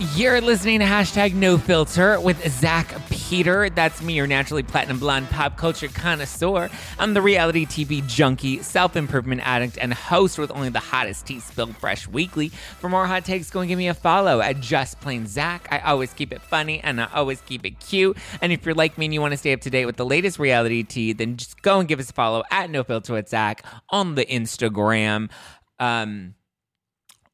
You're listening to hashtag no filter with Zack Peter. That's me, your naturally platinum blonde pop culture connoisseur. I'm the reality TV junkie, self improvement addict, and host with only the hottest tea spilled fresh weekly. For more hot takes, go and give me a follow at Just Plain Zack. I always keep it funny and I always keep it cute. And if you're like me and you want to stay up to date with the latest reality tea, then just go and give us a follow at No Filter with Zack on the Instagram. Um,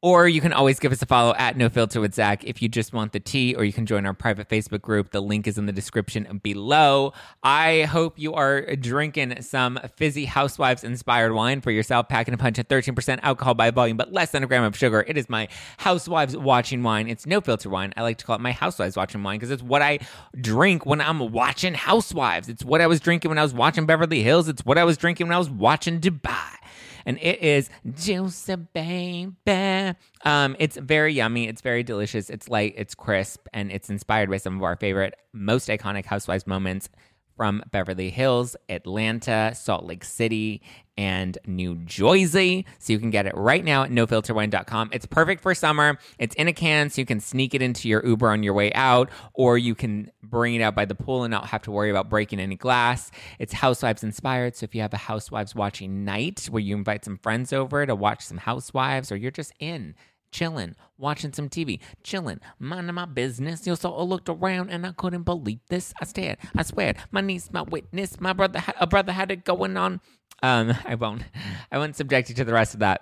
or you can always give us a follow at No Filter with Zack if you just want the tea, or you can join our private Facebook group. The link is in the description below. I hope you are drinking some fizzy housewives inspired wine for yourself, packing a punch at 13% alcohol by volume, but less than a gram of sugar. It is my housewives watching wine. It's no filter wine. I like to call it my housewives watching wine because it's what I drink when I'm watching housewives. It's what I was drinking when I was watching Beverly Hills. It's what I was drinking when I was watching Dubai and it is juicy baby. Um, it's very yummy. It's very delicious. It's light. It's crisp, and it's inspired by some of our favorite, most iconic Housewives moments from Beverly Hills, Atlanta, Salt Lake City, and New Jersey. So you can get it right now at nofilterwine.com. It's perfect for summer. It's in a can, so you can sneak it into your Uber on your way out, or you can bring it out by the pool and not have to worry about breaking any glass. It's Housewives inspired. So if you have a Housewives watching night where you invite some friends over to watch some Housewives, or you're just in, chilling, watching some TV, chilling, minding my business. You so I looked around and I couldn't believe this. I stared, I swear, my niece, my witness, my brother, a brother had it going on. Um, I won't, I won't subject you to the rest of that.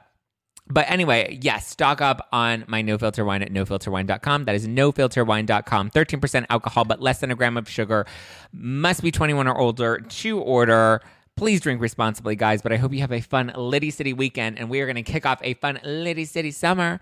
But anyway, yes, stock up on my no filter wine at nofilterwine.com. That is nofilterwine.com. 13% alcohol, but less than a gram of sugar. Must be 21 or older to order. Please drink responsibly, guys. But I hope you have a fun Liddy City weekend, and we are going to kick off a fun Liddy City summer.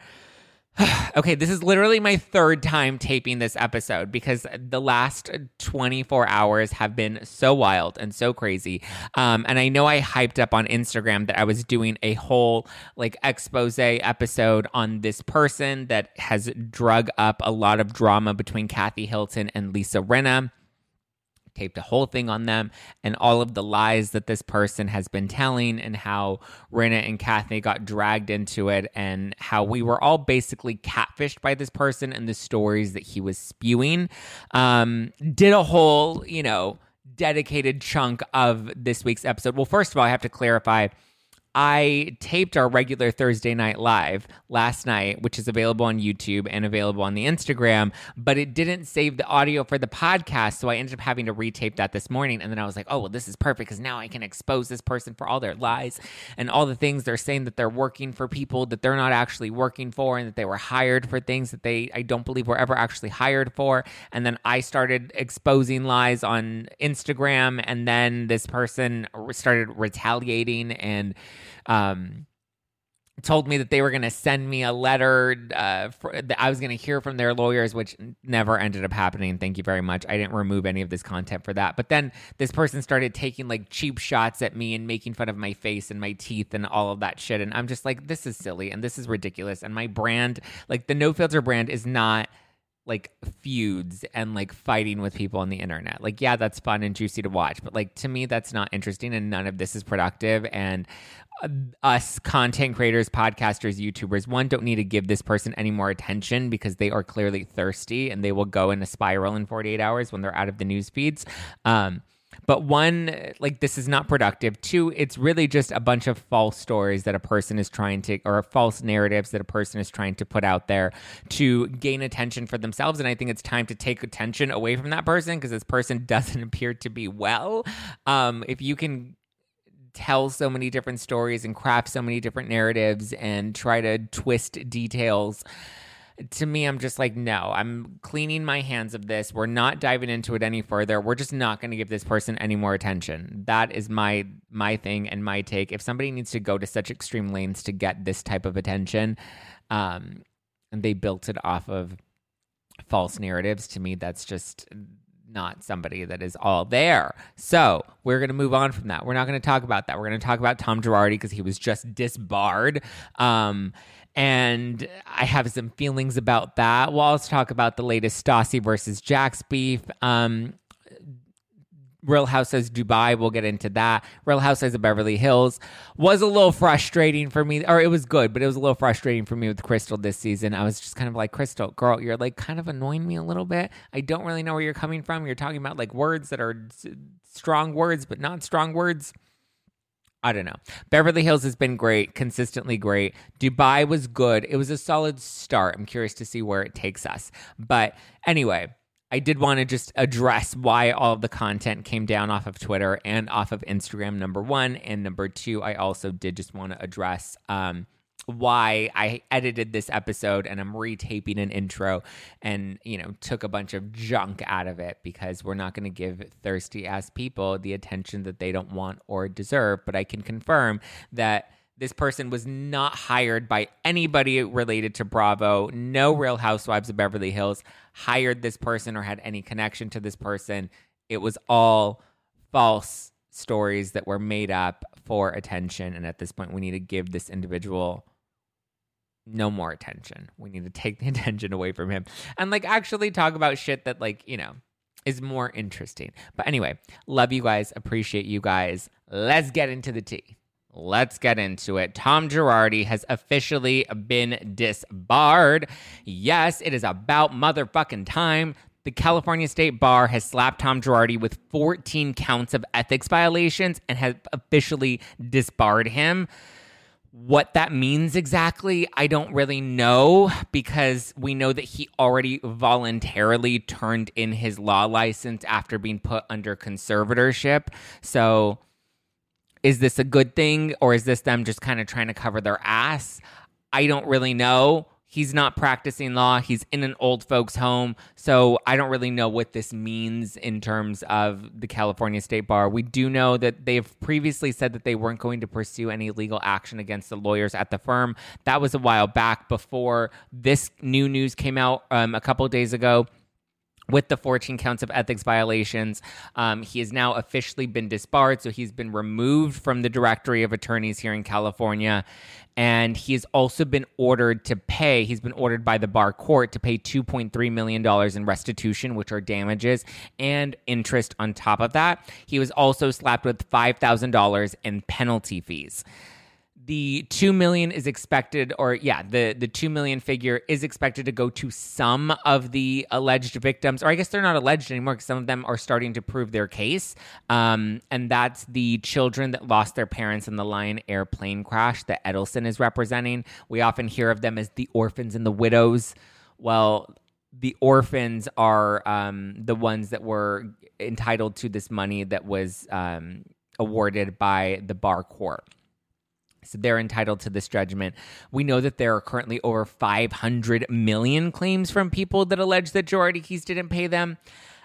okay, this is literally my third time taping this episode because the last 24 hours have been so wild and so crazy. Um, and I know I hyped up on Instagram that I was doing a whole like expose episode on this person that has drug up a lot of drama between Kathy Hilton and Lisa Rinna taped a whole thing on them and all of the lies that this person has been telling and how Rinna and Kathy got dragged into it and how we were all basically catfished by this person and the stories that he was spewing. Um, did a whole, you know, dedicated chunk of this week's episode. Well, first of all, I have to clarify I taped our regular Thursday night live last night, which is available on YouTube and available on the Instagram, but it didn't save the audio for the podcast. So I ended up having to retape that this morning. And then I was like, oh, well, this is perfect because now I can expose this person for all their lies and all the things they're saying that they're working for people that they're not actually working for and that they were hired for things that they, I don't believe, were ever actually hired for. And then I started exposing lies on Instagram. And then this person started retaliating and, um, told me that they were going to send me a letter uh, for, that I was going to hear from their lawyers, which never ended up happening. Thank you very much. I didn't remove any of this content for that. But then this person started taking like cheap shots at me and making fun of my face and my teeth and all of that shit. And I'm just like, this is silly and this is ridiculous. And my brand, like the No Filter brand, is not like feuds and like fighting with people on the internet. Like, yeah, that's fun and juicy to watch, but like to me, that's not interesting and none of this is productive. And uh, us content creators, podcasters, YouTubers, one, don't need to give this person any more attention because they are clearly thirsty and they will go in a spiral in 48 hours when they're out of the news feeds. Um, but one, like, this is not productive. Two, it's really just a bunch of false stories that a person is trying to, or false narratives that a person is trying to put out there to gain attention for themselves. And I think it's time to take attention away from that person because this person doesn't appear to be well. Um, if you can tell so many different stories and craft so many different narratives and try to twist details to me, I'm just like, no, I'm cleaning my hands of this. We're not diving into it any further. We're just not going to give this person any more attention. That is my my thing and my take. If somebody needs to go to such extreme lanes to get this type of attention, um, and they built it off of false narratives, to me, that's just not somebody that is all there. So we're going to move on from that. We're not going to talk about that. We're going to talk about Tom Girardi because he was just disbarred. Um, and I have some feelings about that. We'll also talk about the latest Stassi versus Jax beef. Um, Real Housewives Dubai. We'll get into that. Real Housewives of Beverly Hills was a little frustrating for me, or it was good, but it was a little frustrating for me with Crystal this season. I was just kind of like, Crystal, girl, you're like kind of annoying me a little bit. I don't really know where you're coming from. You're talking about like words that are strong words, but not strong words. I don't know. Beverly Hills has been great, consistently great. Dubai was good. It was a solid start. I'm curious to see where it takes us. But anyway, I did want to just address why all the content came down off of Twitter and off of Instagram, number one. And number two, I also did just want to address um, why I edited this episode and I'm retaping an intro and, you know, took a bunch of junk out of it because we're not going to give thirsty ass people the attention that they don't want or deserve. But I can confirm that this person was not hired by anybody related to Bravo. No Real Housewives of Beverly Hills hired this person or had any connection to this person. It was all false stories that were made up for attention. And at this point, we need to give this individual no more attention. We need to take the attention away from him and like actually talk about shit that like, you know, is more interesting. But anyway, love you guys, appreciate you guys. Let's get into the tea. Let's get into it. Tom Girardi has officially been disbarred. Yes, it is about motherfucking time. The California State Bar has slapped Tom Girardi with 14 counts of ethics violations and has officially disbarred him. What that means exactly, I don't really know because we know that he already voluntarily turned in his law license after being put under conservatorship. So, is this a good thing or is this them just kind of trying to cover their ass? I don't really know. He's not practicing law. He's in an old folks' home. So I don't really know what this means in terms of the California State Bar. We do know that they've previously said that they weren't going to pursue any legal action against the lawyers at the firm. That was a while back before this new news came out um, a couple days ago with the 14 counts of ethics violations. Um, he has now officially been disbarred, so he's been removed from the directory of attorneys here in California. And he has also been ordered to pay, he's been ordered by the bar court to pay $2.3 million in restitution, which are damages and interest on top of that. He was also slapped with $5,000 in penalty fees the 2 million is expected or yeah the the 2 million figure is expected to go to some of the alleged victims or i guess they're not alleged anymore because some of them are starting to prove their case. Um, and that's the children that lost their parents in the lion air plane crash that edelson is representing. We often hear of them as the orphans and the widows. Well the orphans are um, the ones that were entitled to this money that was um, awarded by the bar court so they're entitled to this judgment. We know that there are currently over 500 million claims from people that allege that Girardi Keese didn't pay them.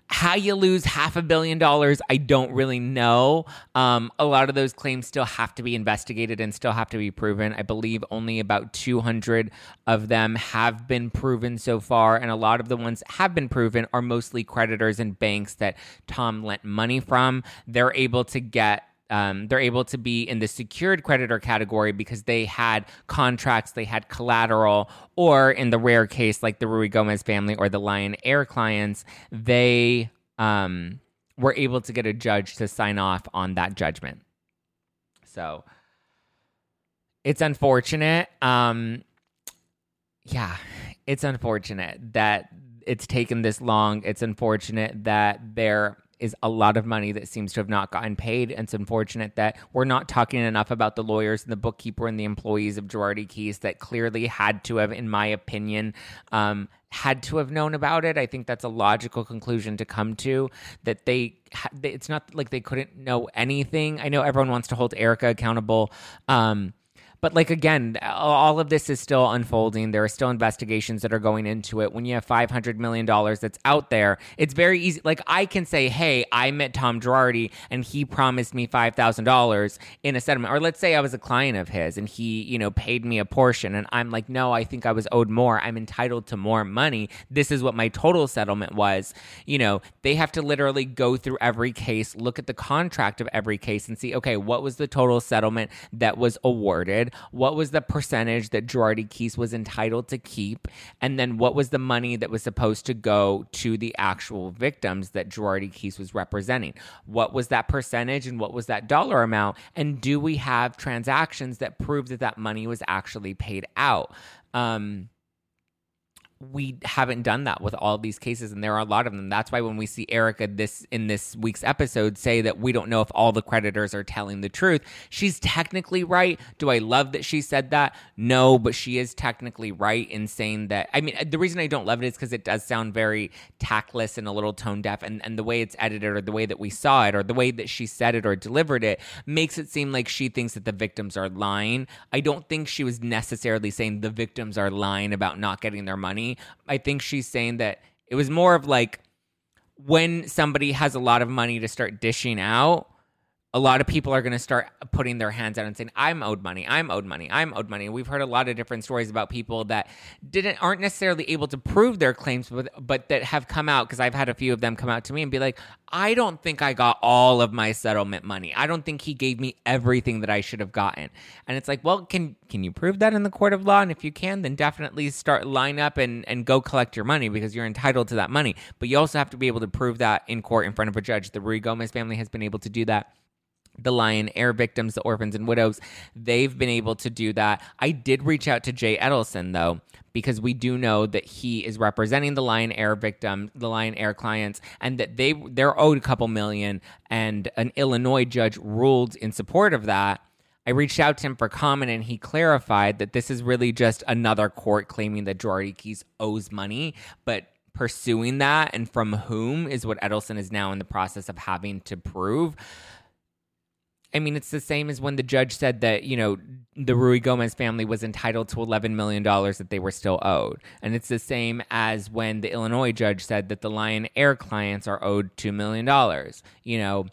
How you lose half a billion dollars, I don't really know. Um, a lot of those claims still have to be investigated and still have to be proven. I believe only about 200 of them have been proven so far, and a lot of the ones have been proven are mostly creditors and banks that Tom lent money from. They're able to get um, they're able to be in the secured creditor category because they had contracts, they had collateral, or in the rare case like the Ruigomez family or the Lion Air clients, they um, were able to get a judge to sign off on that judgment. So it's unfortunate. Um, yeah, it's unfortunate that it's taken this long. It's unfortunate that there is a lot of money that seems to have not gotten paid. And it's unfortunate that we're not talking enough about the lawyers and the bookkeeper and the employees of Girardi Keese that clearly had to have, in my opinion, um, had to have known about it. I think that's a logical conclusion to come to that they, it's not like they couldn't know anything. I know everyone wants to hold Erica accountable. Um, but like again, all of this is still unfolding. There are still investigations that are going into it. When you have five hundred million dollars that's out there, it's very easy. Like I can say, "Hey, I met Tom Girardi, and he promised me five thousand dollars in a settlement." Or let's say I was a client of his, and he, you know, paid me a portion, and I'm like, "No, I think I was owed more. I'm entitled to more money. This is what my total settlement was." You know, they have to literally go through every case, look at the contract of every case, and see, okay, what was the total settlement that was awarded what was the percentage that Girardi Keese was entitled to keep, and then what was the money that was supposed to go to the actual victims that Girardi Keese was representing. What was that percentage and what was that dollar amount? And do we have transactions that prove that that money was actually paid out? Um, we haven't done that with all these cases and there are a lot of them. That's why when we see erica this in this week's episode say that we don't know if all the creditors are telling the truth she's technically right. Do i love that she said that? No but she is technically right in saying that. I mean the reason i don't love it is because it does sound very tactless and a little tone deaf and, and the way it's edited or the way that we saw it or the way that she said it or delivered it makes it seem like she thinks that the victims are lying. I don't think she was necessarily saying the victims are lying about not getting their money I think she's saying that it was more of like when somebody has a lot of money to start dishing out, a lot of people are going to start putting their hands out and saying i'm owed money i'm owed money i'm owed money. We've heard a lot of different stories about people that didn't aren't necessarily able to prove their claims but, but that have come out because i've had a few of them come out to me and be like i don't think i got all of my settlement money. I don't think he gave me everything that i should have gotten. And it's like well can can you prove that in the court of law? And if you can then definitely start line up and and go collect your money because you're entitled to that money. But you also have to be able to prove that in court in front of a judge. The Ruigomez family has been able to do that the Lion Air victims, the orphans and widows, they've been able to do that. I did reach out to Jay Edelson though, because we do know that he is representing the Lion Air victim, the Lion Air clients, and that they they're owed a couple million, and an Illinois judge ruled in support of that. I reached out to him for comment and he clarified that this is really just another court claiming that Girardi Keese owes money, but pursuing that and from whom is what Edelson is now in the process of having to prove. I mean, it's the same as when the judge said that, you know, the Ruigomez family was entitled to $11 million that they were still owed. And it's the same as when the Illinois judge said that the Lion Air clients are owed $2 million. You know,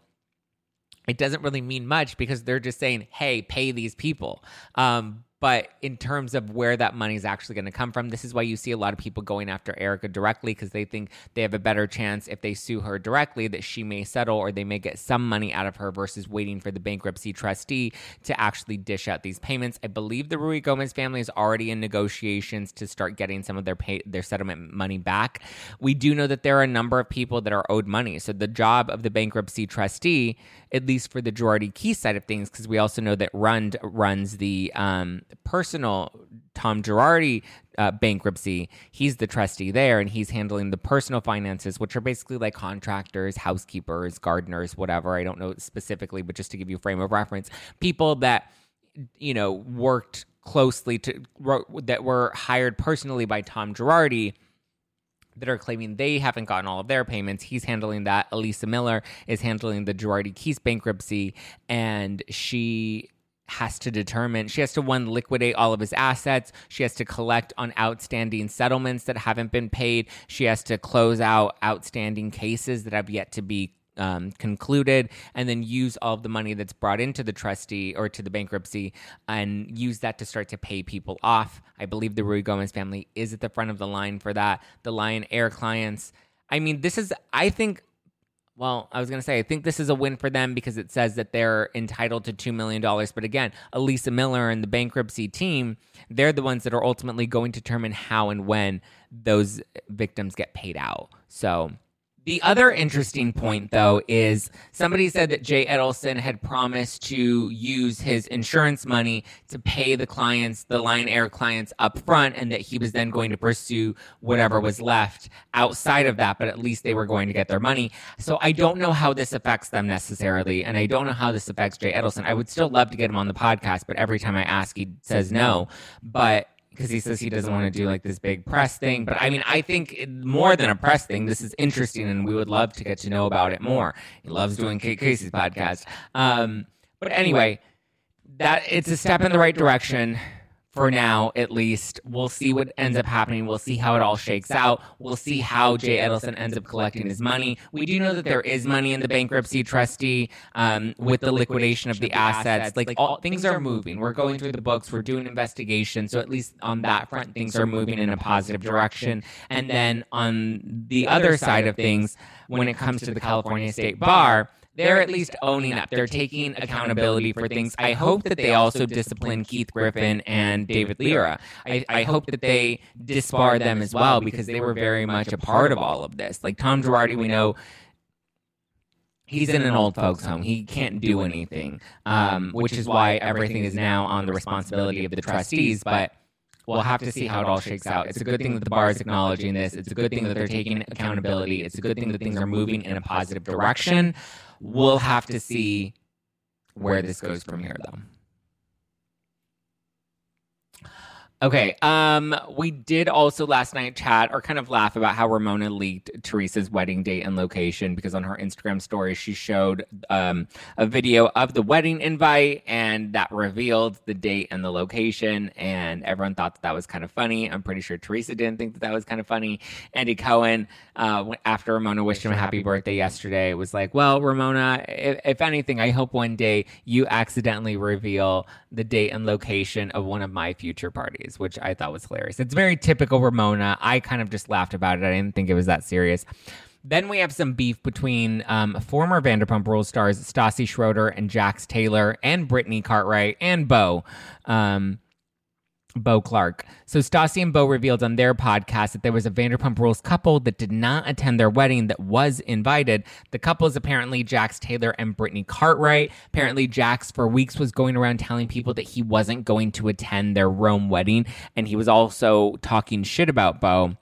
it doesn't really mean much because they're just saying, hey, pay these people. Um, but in terms of where that money is actually going to come from, this is why you see a lot of people going after Erica directly because they think they have a better chance if they sue her directly that she may settle or they may get some money out of her versus waiting for the bankruptcy trustee to actually dish out these payments. I believe the Ruigomez family is already in negotiations to start getting some of their pay, their settlement money back. We do know that there are a number of people that are owed money. So the job of the bankruptcy trustee, at least for the Girardi Key side of things, because we also know that Rund runs the um, personal Tom Girardi uh, bankruptcy. He's the trustee there, and he's handling the personal finances, which are basically like contractors, housekeepers, gardeners, whatever. I don't know specifically, but just to give you a frame of reference, people that you know worked closely to that were hired personally by Tom Girardi that are claiming they haven't gotten all of their payments. He's handling that. Elissa Miller is handling the Girardi Keese bankruptcy, and she has to determine. She has to one liquidate all of his assets. She has to collect on outstanding settlements that haven't been paid. She has to close out outstanding cases that have yet to be um, concluded and then use all of the money that's brought into the trustee or to the bankruptcy and use that to start to pay people off. I believe the Ruigomez family is at the front of the line for that. The lion air clients i mean this is i think well, I was going to say, I think this is a win for them because it says that they're entitled to $2 million. But again, Elissa Miller and the bankruptcy team, they're the ones that are ultimately going to determine how and when those victims get paid out. So the other interesting point, though, is somebody said that Jay Edelson had promised to use his insurance money to pay the clients, the Lion Air clients up front, and that he was then going to pursue whatever was left outside of that, but at least they were going to get their money. So I don't know how this affects them necessarily, and I don't know how this affects Jay Edelson. I would still love to get him on the podcast, but every time I ask, he says no. But because he says he doesn't want to do like this big press thing. But I mean, I think more than a press thing, this is interesting, and we would love to get to know about it more. He loves doing Kate Casey's podcast. Um, but anyway, that it's a step in the right direction for now, at least. We'll see what ends up happening. We'll see how it all shakes out. We'll see how Jay Edelson ends up collecting his money. We do know that there is money in the bankruptcy trustee um, with the liquidation of the assets. Like all things are moving. We're going through the books. We're doing investigations. So at least on that front, things are moving in a positive direction. And then on the other side of things, when it comes to the California State Bar they're at least owning up. They're taking accountability for things. I hope that they also discipline Keith Griffith and David Lira. I, I hope that they disbar them as well because they were very much a part of all of this. Like Tom Girardi, we know he's in an old folks home. He can't do anything, um, which is why everything is now on the responsibility of the trustees. But we'll have to see how it all shakes out. It's a good thing that the bar is acknowledging this. It's a good thing that they're taking accountability. It's a good thing that things are moving in a positive direction. We'll have to see where this goes from here, though. Okay. Um, we did also last night chat or kind of laugh about how Ramona leaked Teresa's wedding date and location because on her Instagram story she showed um, a video of the wedding invite and that revealed the date and the location and everyone thought that that was kind of funny. I'm pretty sure Teresa didn't think that that was kind of funny. Andy Cohen, uh, after Ramona wished him a happy birthday yesterday, was like, "Well, Ramona, if, if anything, I hope one day you accidentally reveal the date and location of one of my future parties." Which I thought was hilarious. It's very typical Ramona. I kind of just laughed about it. I didn't think it was that serious. Then we have some beef between um, former Vanderpump Rules stars Stassi Schroeder and Jax Taylor and Brittany Cartwright and Beau. Um, Beau Clark. So Stassi and Beau revealed on their podcast that there was a Vanderpump Rules couple that did not attend their wedding that was invited. The couple is apparently Jax Taylor and Brittany Cartwright. Apparently, Jax for weeks was going around telling people that he wasn't going to attend their Rome wedding, and he was also talking shit about Beau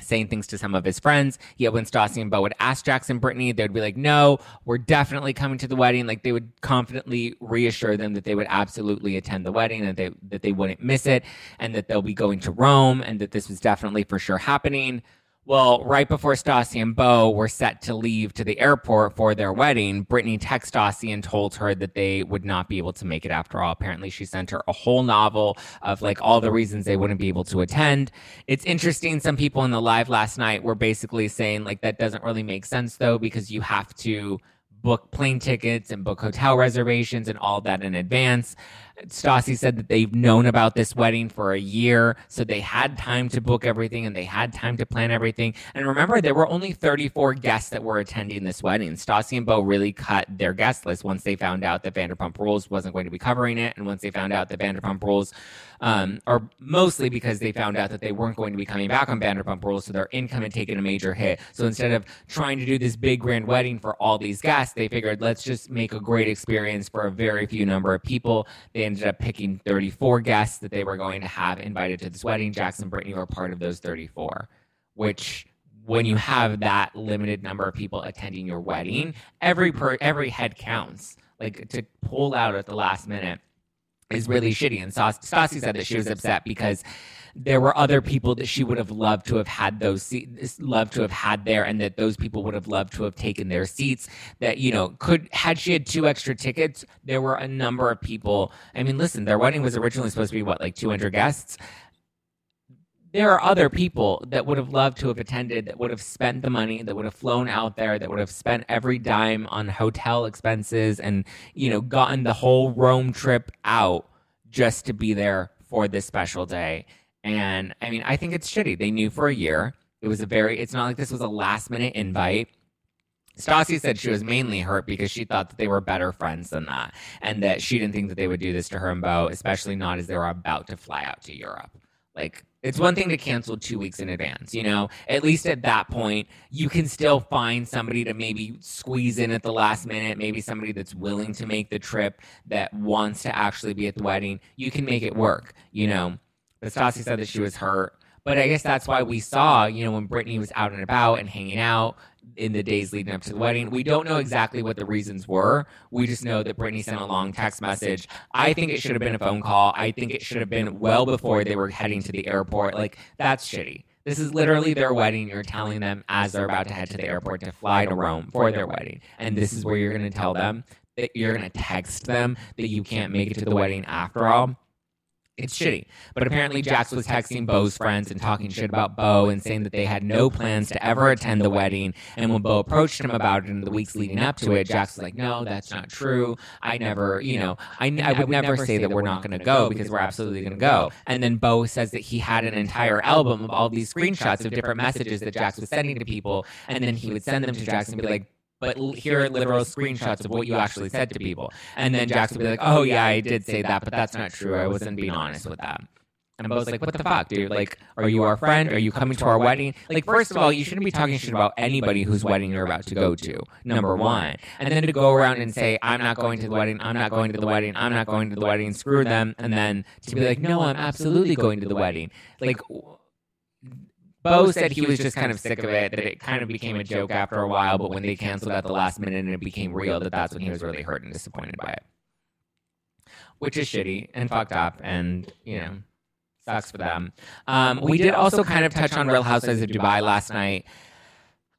saying things to some of his friends. Yet when Stassi and Beau would ask Jackson Brittany, they would be like, no, we're definitely coming to the wedding. Like they would confidently reassure them that they would absolutely attend the wedding and they, that they wouldn't miss it and that they'll be going to Rome and that this was definitely for sure happening. Well, right before Stassi and Beau were set to leave to the airport for their wedding, Brittany texted Stassi and told her that they would not be able to make it after all. Apparently, she sent her a whole novel of like all the reasons they wouldn't be able to attend. It's interesting. Some people in the live last night were basically saying like that doesn't really make sense though, because you have to book plane tickets and book hotel reservations and all that in advance. Stassi said that they've known about this wedding for a year, so they had time to book everything and they had time to plan everything. And remember, there were only 34 guests that were attending this wedding. Stassi and Beau really cut their guest list once they found out that Vanderpump Rules wasn't going to be covering it, and once they found out that Vanderpump Rules, um, or mostly because they found out that they weren't going to be coming back on Vanderpump Rules, so their income had taken a major hit. So instead of trying to do this big grand wedding for all these guests, they figured let's just make a great experience for a very few number of people. They ended up picking 34 guests that they were going to have invited to this wedding. Jackson Brittany were part of those 34, which when you have that limited number of people attending your wedding, every per every head counts. Like to pull out at the last minute is really shitty. And Stassi said that she was upset because there were other people that she would have loved to have had those seats, loved to have had there, and that those people would have loved to have taken their seats. That you know, could had she had two extra tickets, there were a number of people. I mean, listen, their wedding was originally supposed to be what, like 200 guests. There are other people that would have loved to have attended, that would have spent the money, that would have flown out there, that would have spent every dime on hotel expenses, and you know, gotten the whole Rome trip out just to be there for this special day. And I mean, I think it's shitty. They knew for a year. It was a very, it's not like this was a last minute invite. Stassi said she was mainly hurt because she thought that they were better friends than that, and that she didn't think that they would do this to her and Beau, especially not as they were about to fly out to Europe. Like, it's one thing to cancel two weeks in advance, you know? At least at that point, you can still find somebody to maybe squeeze in at the last minute, maybe somebody that's willing to make the trip, that wants to actually be at the wedding. You can make it work, you know? But Stassi said that she was hurt. But I guess that's why we saw, you know, when Brittany was out and about and hanging out, in the days leading up to the wedding. We don't know exactly what the reasons were. We just know that Brittany sent a long text message. I think it should have been a phone call. I think it should have been well before they were heading to the airport. Like, that's shitty. This is literally their wedding. You're telling them as they're about to head to the airport to fly to Rome for their wedding. And this is where you're going to tell them that you're going to text them that you can't make it to the wedding after all. It's shitty. But apparently, Jax was texting Beau's friends and talking shit about Beau and saying that they had no plans to ever attend the wedding. And when Beau approached him about it in the weeks leading up to it, Jax was like, no, that's not true. I never, you know, I, I would never say that we're not going to go because we're absolutely going to go. And then Beau says that he had an entire album of all these screenshots of different messages that Jax was sending to people. And then he would send them to Jax and be like, but here are literal screenshots of what you actually said to people. And then Jax would be like, oh, yeah, I did say that, but that's not true. I wasn't being honest with that. And Beau's like, what the fuck, dude? Like, are you our friend? Are you coming to our wedding? Like, first of all, you shouldn't be talking shit about anybody whose wedding you're about to go to, number one. And then to go around and say, I'm not going to the wedding, I'm not going to the wedding, I'm not going to the wedding, screw them. And then to be like, no, I'm absolutely going to the wedding. Like, Beau said he was just kind of sick of it, that it kind of became a joke after a while, but when they canceled at the last minute and it became real, that that's when he was really hurt and disappointed by it. Which is shitty and fucked up and, you know, sucks for them. Um, we did also kind of touch on Real Housewives of Dubai last night.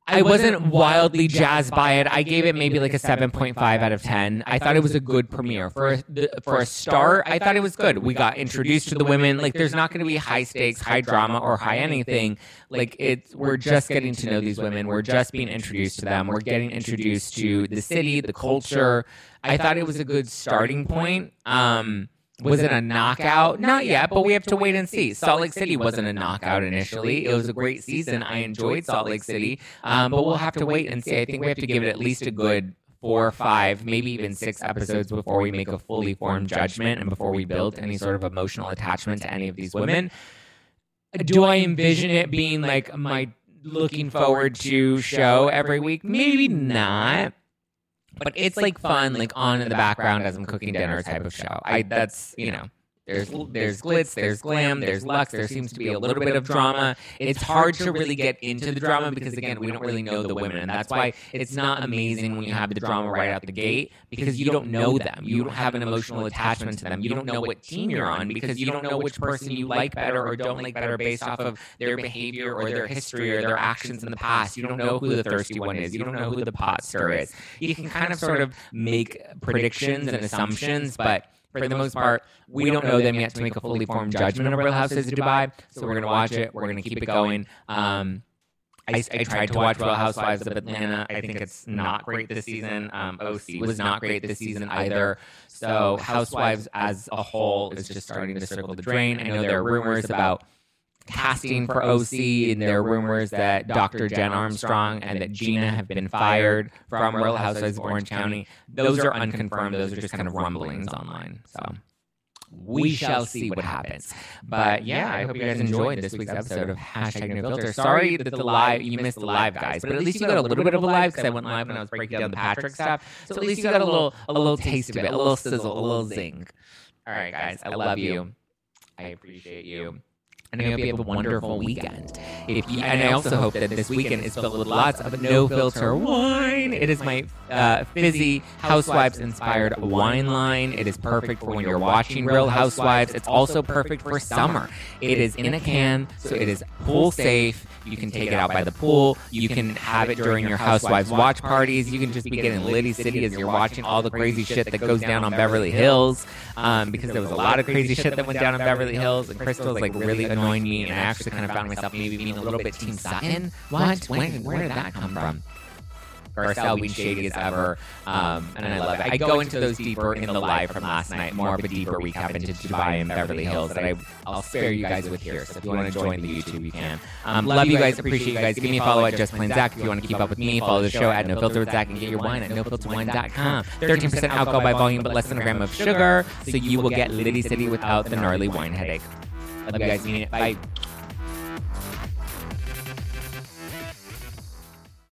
I wasn't wildly jazzed by it. I gave it maybe like a 7.5 out of 10. I thought it was a good premiere. For a, for a start, I thought it was good. We got introduced to the women. Like there's not going to be high stakes, high drama or high anything. Like it's we're just getting to know these women. We're just being introduced to them. We're getting introduced to the city, the culture. I thought it was a good starting point. Um was it a knockout? Not yet, but we have to wait and see. Salt Lake City wasn't a knockout initially. It was a great season. I enjoyed Salt Lake City, um, but we'll have to wait and see. I think we have to give it at least a good four or five, maybe even six episodes before we make a fully formed judgment and before we build any sort of emotional attachment to any of these women. Do I envision it being like my looking forward to show every week? Maybe not but it's like fun, like on in the background as I'm cooking dinner type of show. I that's you know there's there's glitz, there's glam, there's lux. There seems to be a little bit of drama. It's hard to really get into the drama because again, we don't really know the women, and that's why it's not amazing when you have the drama right out the gate because you don't know them. You don't have an emotional attachment to them. You don't know what team you're on because you don't know which person you like better or don't like better based off of their behavior or their history or their actions in the past. You don't know who the thirsty one is. You don't know who the pot stir is. You can kind of sort of make predictions and assumptions, but for the most part, we don't know them yet to make a fully formed judgment of Real Houses of Dubai. So we're going to watch it. We're going to keep it going. Um, I, I, tried to watch Real Housewives of Atlanta. I think it's not great this season. Um, OC was not great this season either. So Housewives as a whole is just starting to circle the drain. I know there are rumors about casting for OC, and there are rumors that Dr. Jen Armstrong and that Gina have been fired from Real Housewives of Orange County. Those are unconfirmed. Those are just kind of rumblings online. So we shall see what happens. But yeah, I hope you guys enjoyed this week's episode of Hashtag No Filter. Sorry that the live you missed the live guys, but at least you got a little bit of a live because I went live when I was breaking down the Patrick stuff. So at least you got a little a little taste of it, a little sizzle, a little zing. All right, guys, I love you. I appreciate you and I hope you have a wonderful weekend. If you, and I also hope that this weekend is filled with lots of no filter wine. It is my uh, fizzy Housewives inspired wine line. It is perfect for when you're watching Real Housewives. It's also perfect for summer. It is in a can, so it is pool safe. You can take it out by the pool. You can have it during your housewives watch parties. You can just be getting Liddy City as you're watching all the crazy shit that goes down on Beverly Hills. Um, because there was a lot of crazy shit that went down on Beverly Hills, and Crystal was like really annoying me, and I actually kind of found myself maybe being a little bit Team Sutton. What? When? Where did that come from? Garcelle being shady as ever, um, and I love it. I go into those deeper in the live from last night, more of a deeper recap into Dubai and Beverly Hills that I, I'll spare you guys with here. So if you want to join the YouTube, you can. Um, love you guys, appreciate you guys. Give me a follow at Just Plain Zack if you want to keep up with me. Follow the show at No Filter with Zack and get your wine at NoFilterWine.com. 13% alcohol by volume, but less than a gram of sugar, so you will get Liddy City without the gnarly wine headache. Love you guys. Mean it. Bye.